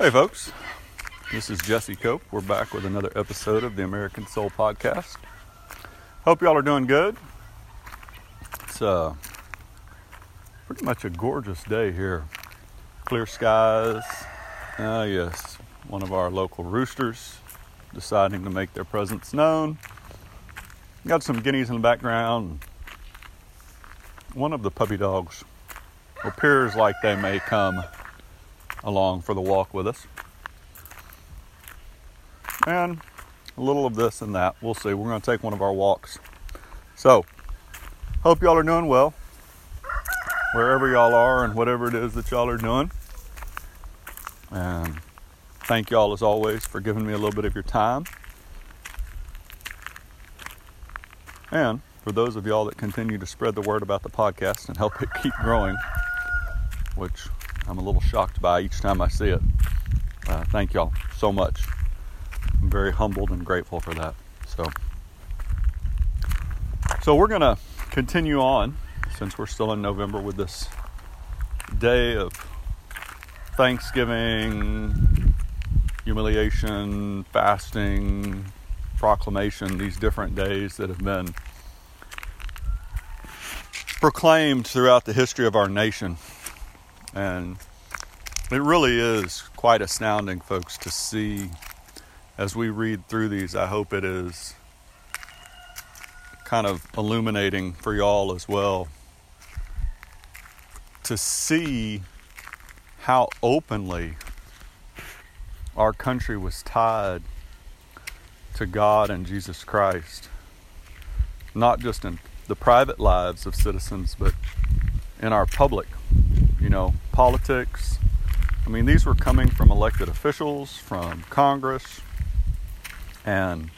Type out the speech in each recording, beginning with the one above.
Hey, folks. This is Jesse Cope. We're back with another episode of the American Soul Podcast. Hope y'all are doing good. It's uh, pretty much a gorgeous day here. Clear skies. Ah, uh, yes, one of our local roosters deciding to make their presence known. Got some guineas in the background. One of the puppy dogs appears like they may come along for the walk with us. And a little of this and that. We'll see. We're going to take one of our walks. So, hope y'all are doing well. Wherever y'all are and whatever it is that y'all are doing. And thank y'all as always for giving me a little bit of your time. And for those of y'all that continue to spread the word about the podcast and help it keep growing, which I'm a little shocked by each time I see it. Uh, thank y'all so much. I'm very humbled and grateful for that. So, so we're gonna continue on since we're still in November with this day of Thanksgiving, humiliation, fasting, proclamation. These different days that have been proclaimed throughout the history of our nation. And it really is quite astounding, folks, to see as we read through these. I hope it is kind of illuminating for y'all as well to see how openly our country was tied to God and Jesus Christ, not just in the private lives of citizens, but in our public you know, politics. I mean, these were coming from elected officials, from Congress, and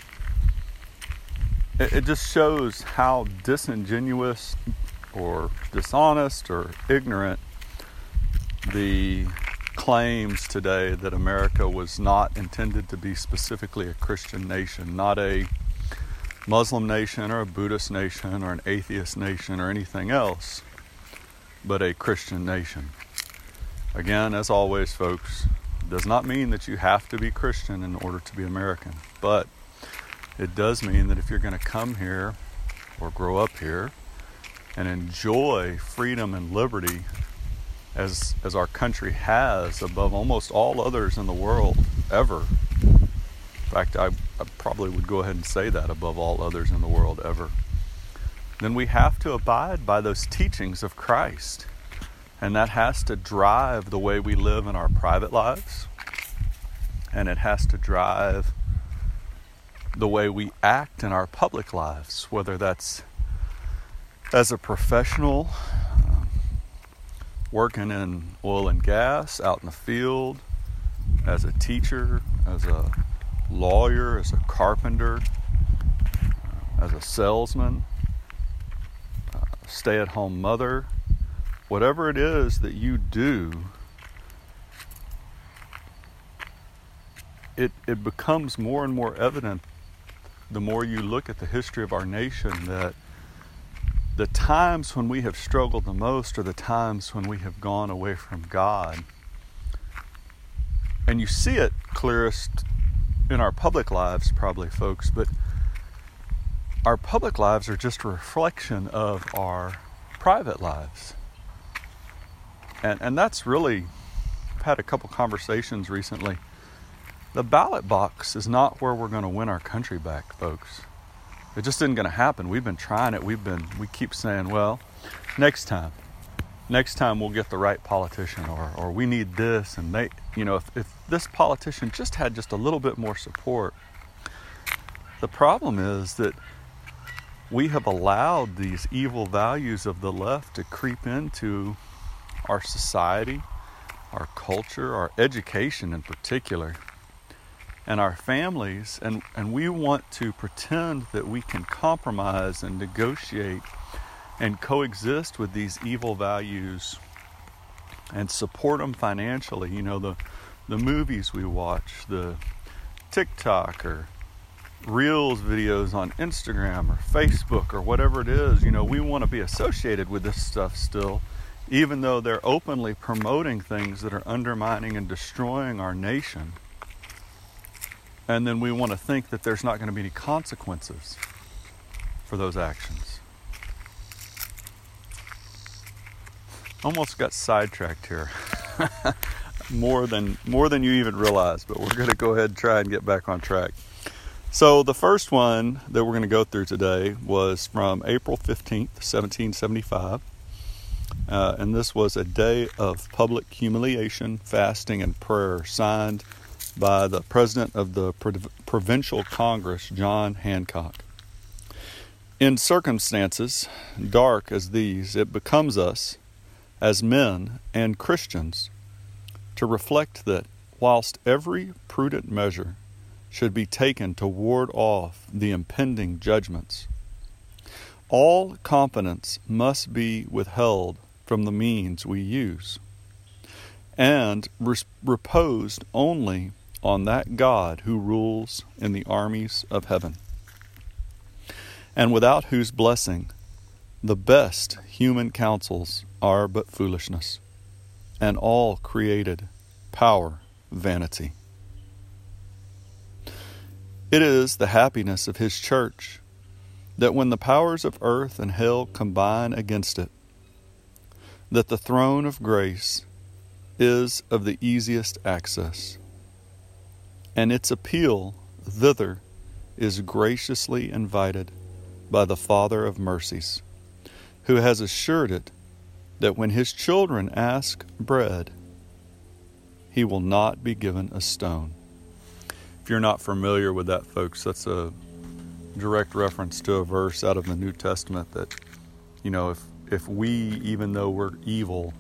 it, it just shows how disingenuous or dishonest or ignorant the claims today that America was not intended to be specifically a Christian nation, not a Muslim nation or a Buddhist nation or an atheist nation or anything else but a Christian nation. Again, as always, folks, does not mean that you have to be Christian in order to be American, but it does mean that if you're going to come here or grow up here and enjoy freedom and liberty as as our country has above almost all others in the world ever. In fact, I, I probably would go ahead and say that above all others in the world ever then we have to abide by those teachings of Christ. And that has to drive the way we live in our private lives. And it has to drive the way we act in our public lives, whether that's as a professional, uh, working in oil and gas, out in the field, as a teacher, as a lawyer, as a carpenter, as a salesman, stay at home mother, whatever it is that you do, it, it becomes more and more evident the more you look at the history of our nation that the times when we have struggled the most are the times when we have gone away from God. And you see it clearest in our public lives, probably, folks, but our public lives are just a reflection of our private lives. And, and that's really, I've had a couple conversations recently. The ballot box is not where we're going to win our country back, folks. It just isn't going to happen. We've been trying it. We've been, we keep saying, well, next time, next time we'll get the right politician or, or we need this. And they, you know, if, if this politician just had just a little bit more support, the problem is that we have allowed these evil values of the left to creep into our society, our culture, our education in particular, and our families. And, and we want to pretend that we can compromise and negotiate and coexist with these evil values and support them financially. You know, the, the movies we watch, the TikTok or reels videos on Instagram or Facebook or whatever it is, you know, we want to be associated with this stuff still, even though they're openly promoting things that are undermining and destroying our nation. And then we want to think that there's not going to be any consequences for those actions. Almost got sidetracked here. more than more than you even realize, but we're going to go ahead and try and get back on track. So the first one that we're going to go through today was from April 15th, 1775. Uh, and this was a day of public humiliation, fasting, and prayer signed by the president of the Provincial Congress, John Hancock. In circumstances dark as these, it becomes us, as men and Christians, to reflect that whilst every prudent measure should be taken to ward off the impending judgments. All confidence must be withheld from the means we use, and reposed only on that God who rules in the armies of heaven, and without whose blessing the best human counsels are but foolishness, and all created power vanity. It is the happiness of His church that when the powers of earth and hell combine against it, that the throne of grace is of the easiest access, and its appeal thither is graciously invited by the Father of mercies, who has assured it that when his children ask bread, he will not be given a stone. If you're not familiar with that, folks, that's a direct reference to a verse out of the New Testament that, you know, if, if we, even though we're evil,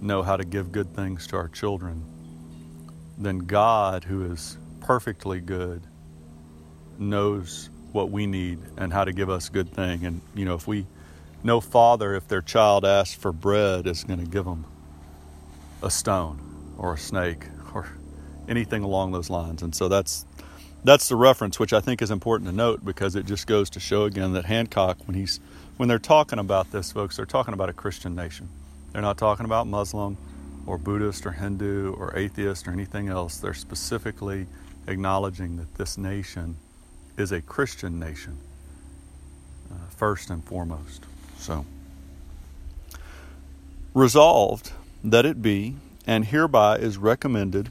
know how to give good things to our children, then God, who is perfectly good, knows what we need and how to give us good thing. And, you know, if we, no father, if their child asks for bread, is going to give them a stone or a snake or anything along those lines. And so that's that's the reference, which I think is important to note because it just goes to show again that Hancock, when he's when they're talking about this, folks, they're talking about a Christian nation. They're not talking about Muslim or Buddhist or Hindu or atheist or anything else. They're specifically acknowledging that this nation is a Christian nation, uh, first and foremost. So, resolved that it be, and hereby is recommended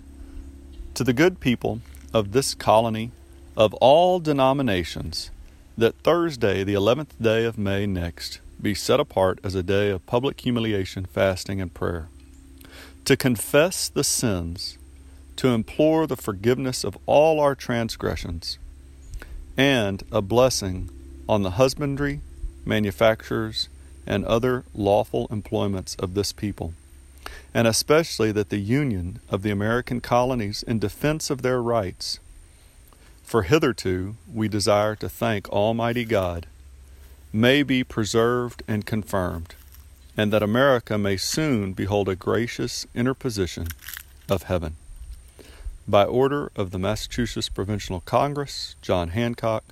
to the good people of this colony of all denominations that Thursday, the 11th day of May next, be set apart as a day of public humiliation, fasting, and prayer, to confess the sins, to implore the forgiveness of all our transgressions, and a blessing on the husbandry, manufactures, and other lawful employments of this people and especially that the union of the American colonies in defense of their rights. For hitherto we desire to thank Almighty God, may be preserved and confirmed, and that America may soon behold a gracious interposition of heaven. By order of the Massachusetts Provincial Congress, John Hancock,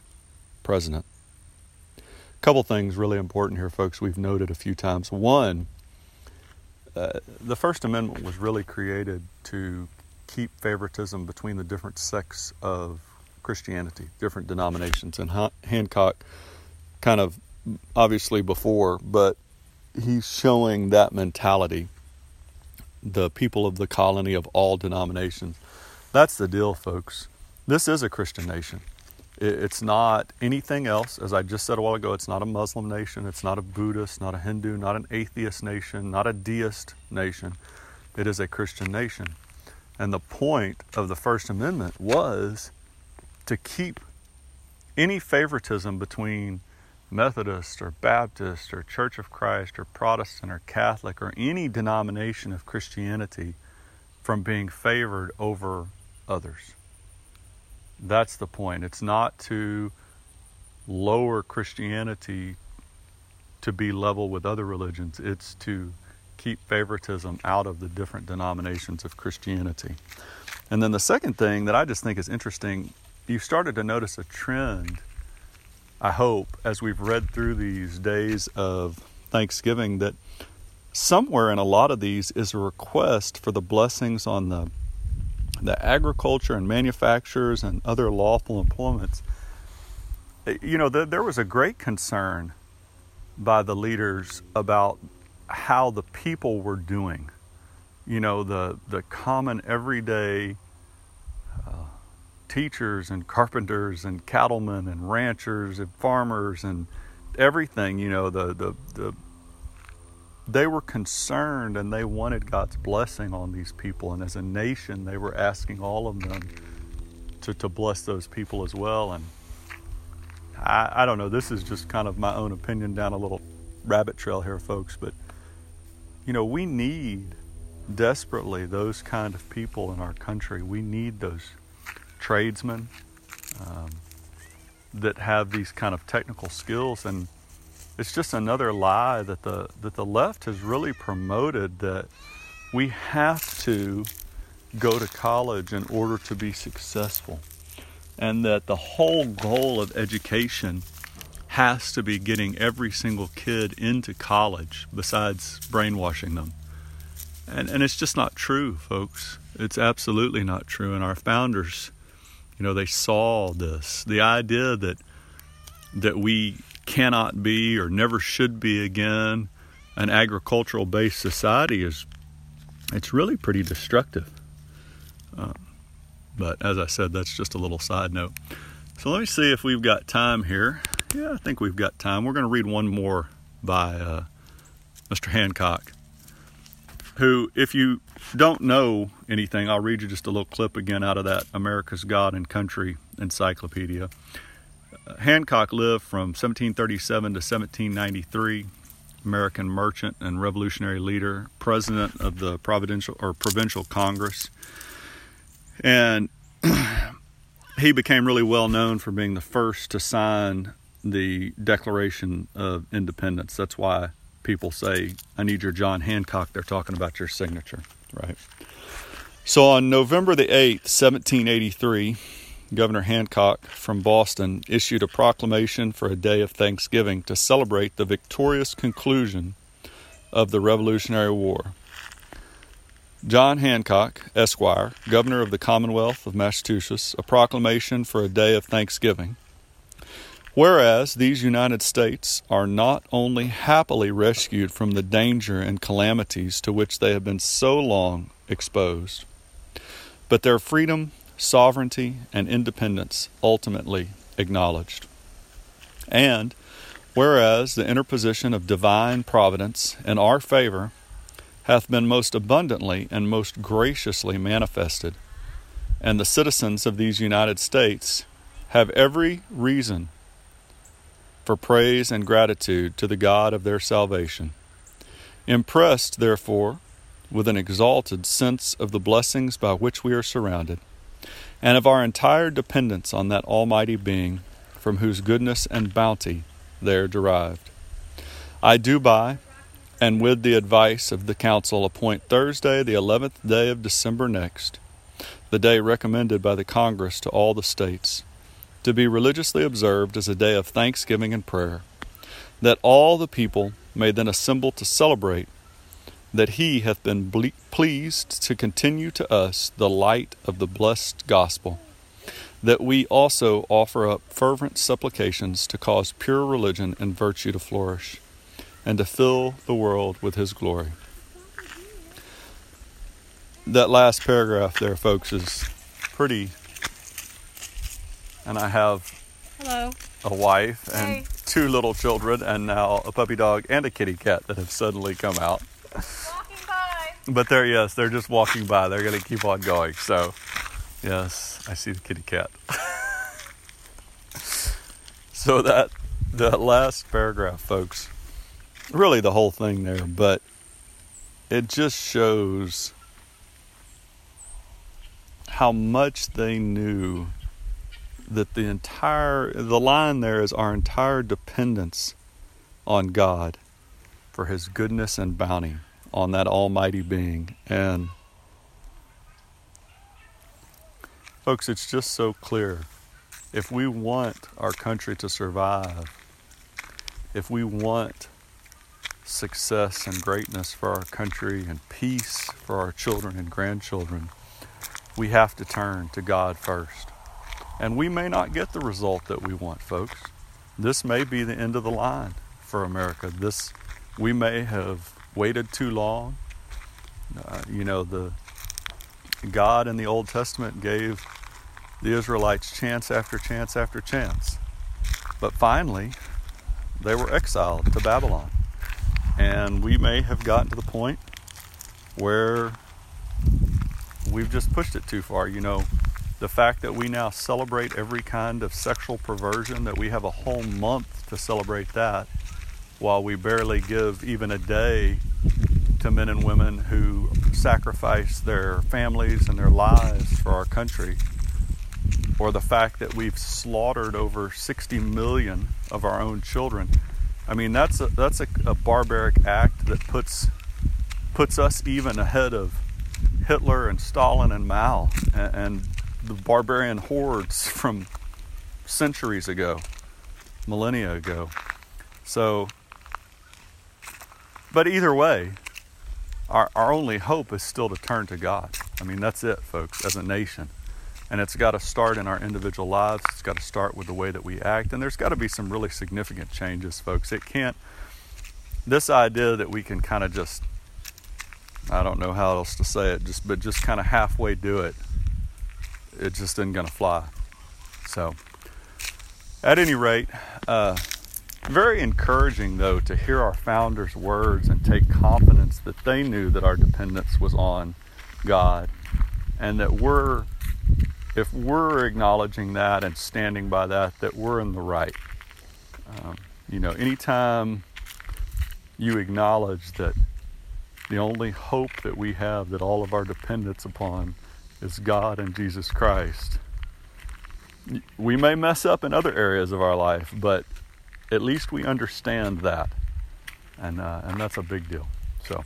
President. Couple things really important here, folks, we've noted a few times. One, uh, the First Amendment was really created to keep favoritism between the different sects of Christianity, different denominations. And Hancock, kind of obviously before, but he's showing that mentality. The people of the colony of all denominations. That's the deal, folks. This is a Christian nation. It's not anything else. As I just said a while ago, it's not a Muslim nation, it's not a Buddhist, not a Hindu, not an atheist nation, not a deist nation. It is a Christian nation. And the point of the First Amendment was to keep any favoritism between Methodist or Baptist or Church of Christ or Protestant or Catholic or any denomination of Christianity from being favored over others. That's the point. It's not to lower Christianity to be level with other religions, it's to keep favoritism out of the different denominations of Christianity. And then the second thing that I just think is interesting, you've started to notice a trend, I hope, as we've read through these days of Thanksgiving, that somewhere in a lot of these is a request for the blessings on the the agriculture and manufacturers and other lawful employments. You know, the, there was a great concern by the leaders about how the people were doing. You know, the the common everyday uh, teachers and carpenters and cattlemen and ranchers and farmers and everything. You know, the the the they were concerned and they wanted God's blessing on these people. And as a nation, they were asking all of them to, to bless those people as well. And I, I don't know, this is just kind of my own opinion down a little rabbit trail here, folks. But, you know, we need desperately those kind of people in our country. We need those tradesmen um, that have these kind of technical skills. And it's just another lie that the that the left has really promoted that we have to go to college in order to be successful. And that the whole goal of education has to be getting every single kid into college besides brainwashing them. And and it's just not true folks. It's absolutely not true. And our founders you know they saw this. The idea that that we cannot be or never should be again an agricultural based society is it's really pretty destructive. Um, but as I said, that's just a little side note. So let me see if we've got time here. Yeah, I think we've got time. We're going to read one more by uh, Mr. Hancock, who, if you don't know anything, I'll read you just a little clip again out of that America's God and Country encyclopedia. Hancock lived from 1737 to 1793. American merchant and revolutionary leader, president of the Providential or Provincial Congress, and he became really well known for being the first to sign the Declaration of Independence. That's why people say, "I need your John Hancock." They're talking about your signature, right? So on November the eighth, 1783 Governor Hancock from Boston issued a proclamation for a day of thanksgiving to celebrate the victorious conclusion of the Revolutionary War. John Hancock, Esquire, Governor of the Commonwealth of Massachusetts, a proclamation for a day of thanksgiving. Whereas these United States are not only happily rescued from the danger and calamities to which they have been so long exposed, but their freedom sovereignty, and independence ultimately acknowledged. And whereas the interposition of divine providence in our favor hath been most abundantly and most graciously manifested, and the citizens of these United States have every reason for praise and gratitude to the God of their salvation. Impressed, therefore, with an exalted sense of the blessings by which we are surrounded, and of our entire dependence on that Almighty Being from whose goodness and bounty they are derived. I do by, and with the advice of the Council, appoint Thursday, the 11th day of December next, the day recommended by the Congress to all the states, to be religiously observed as a day of thanksgiving and prayer, that all the people may then assemble to celebrate that he hath been ble- pleased to continue to us the light of the blessed gospel, that we also offer up fervent supplications to cause pure religion and virtue to flourish, and to fill the world with his glory. That last paragraph there, folks, is pretty. And I have Hello. a wife and Hey. two little children, and now a puppy dog and a kitty cat that have suddenly come out. But they're yes, they're just walking by. They're to keep on going. So, yes, I see the kitty cat. so that that last paragraph, folks, really the whole thing there, but it just shows how much they knew that the entire the line there is our entire dependence on God for his goodness and bounty on that almighty being and folks it's just so clear if we want our country to survive if we want success and greatness for our country and peace for our children and grandchildren, we have to turn to God first. And we may not get the result that we want, folks. This may be the end of the line for America. This we may have waited too long. Uh, you know, the God in the Old Testament gave the Israelites chance after chance after chance. But finally, they were exiled to Babylon. And we may have gotten to the point where we've just pushed it too far. You know, the fact that we now celebrate every kind of sexual perversion, that we have a whole month to celebrate that, while we barely give even a day to men and women who sacrifice their families and their lives for our country, or the fact that we've slaughtered over 60 million of our own children. I mean, that's a, that's a, a barbaric act that puts puts us even ahead of Hitler and Stalin and Mao and, and the barbarian hordes from centuries ago, millennia ago. So, but either way, our, our only hope is still to turn to God. I mean, that's it, folks, as a nation. And it's got to start in our individual lives. It's got to start with the way that we act. And there's got to be some really significant changes, folks. It can't, this idea that we can kind of just, I don't know how else to say it, just but just kind of halfway do it, it just isn't going to fly. So, at any rate, uh, very encouraging though to hear our founders' words and take confidence that they knew that our dependence was on God and that we're if we're acknowledging that and standing by that, that we're in the right. Um, you know, anytime you acknowledge that the only hope that we have, that all of our dependence upon, is God and Jesus Christ, we may mess up in other areas of our life, but at least we understand that. And, uh, and that's a big deal. So,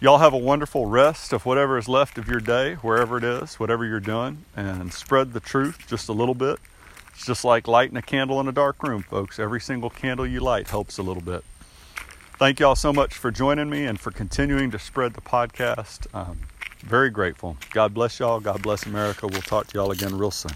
y'all have a wonderful rest of whatever is left of your day, wherever it is, whatever you're doing, and spread the truth just a little bit. It's just like lighting a candle in a dark room, folks. Every single candle you light helps a little bit. Thank y'all so much for joining me and for continuing to spread the podcast. Um, very grateful. God bless y'all. God bless America. We'll talk to y'all again real soon.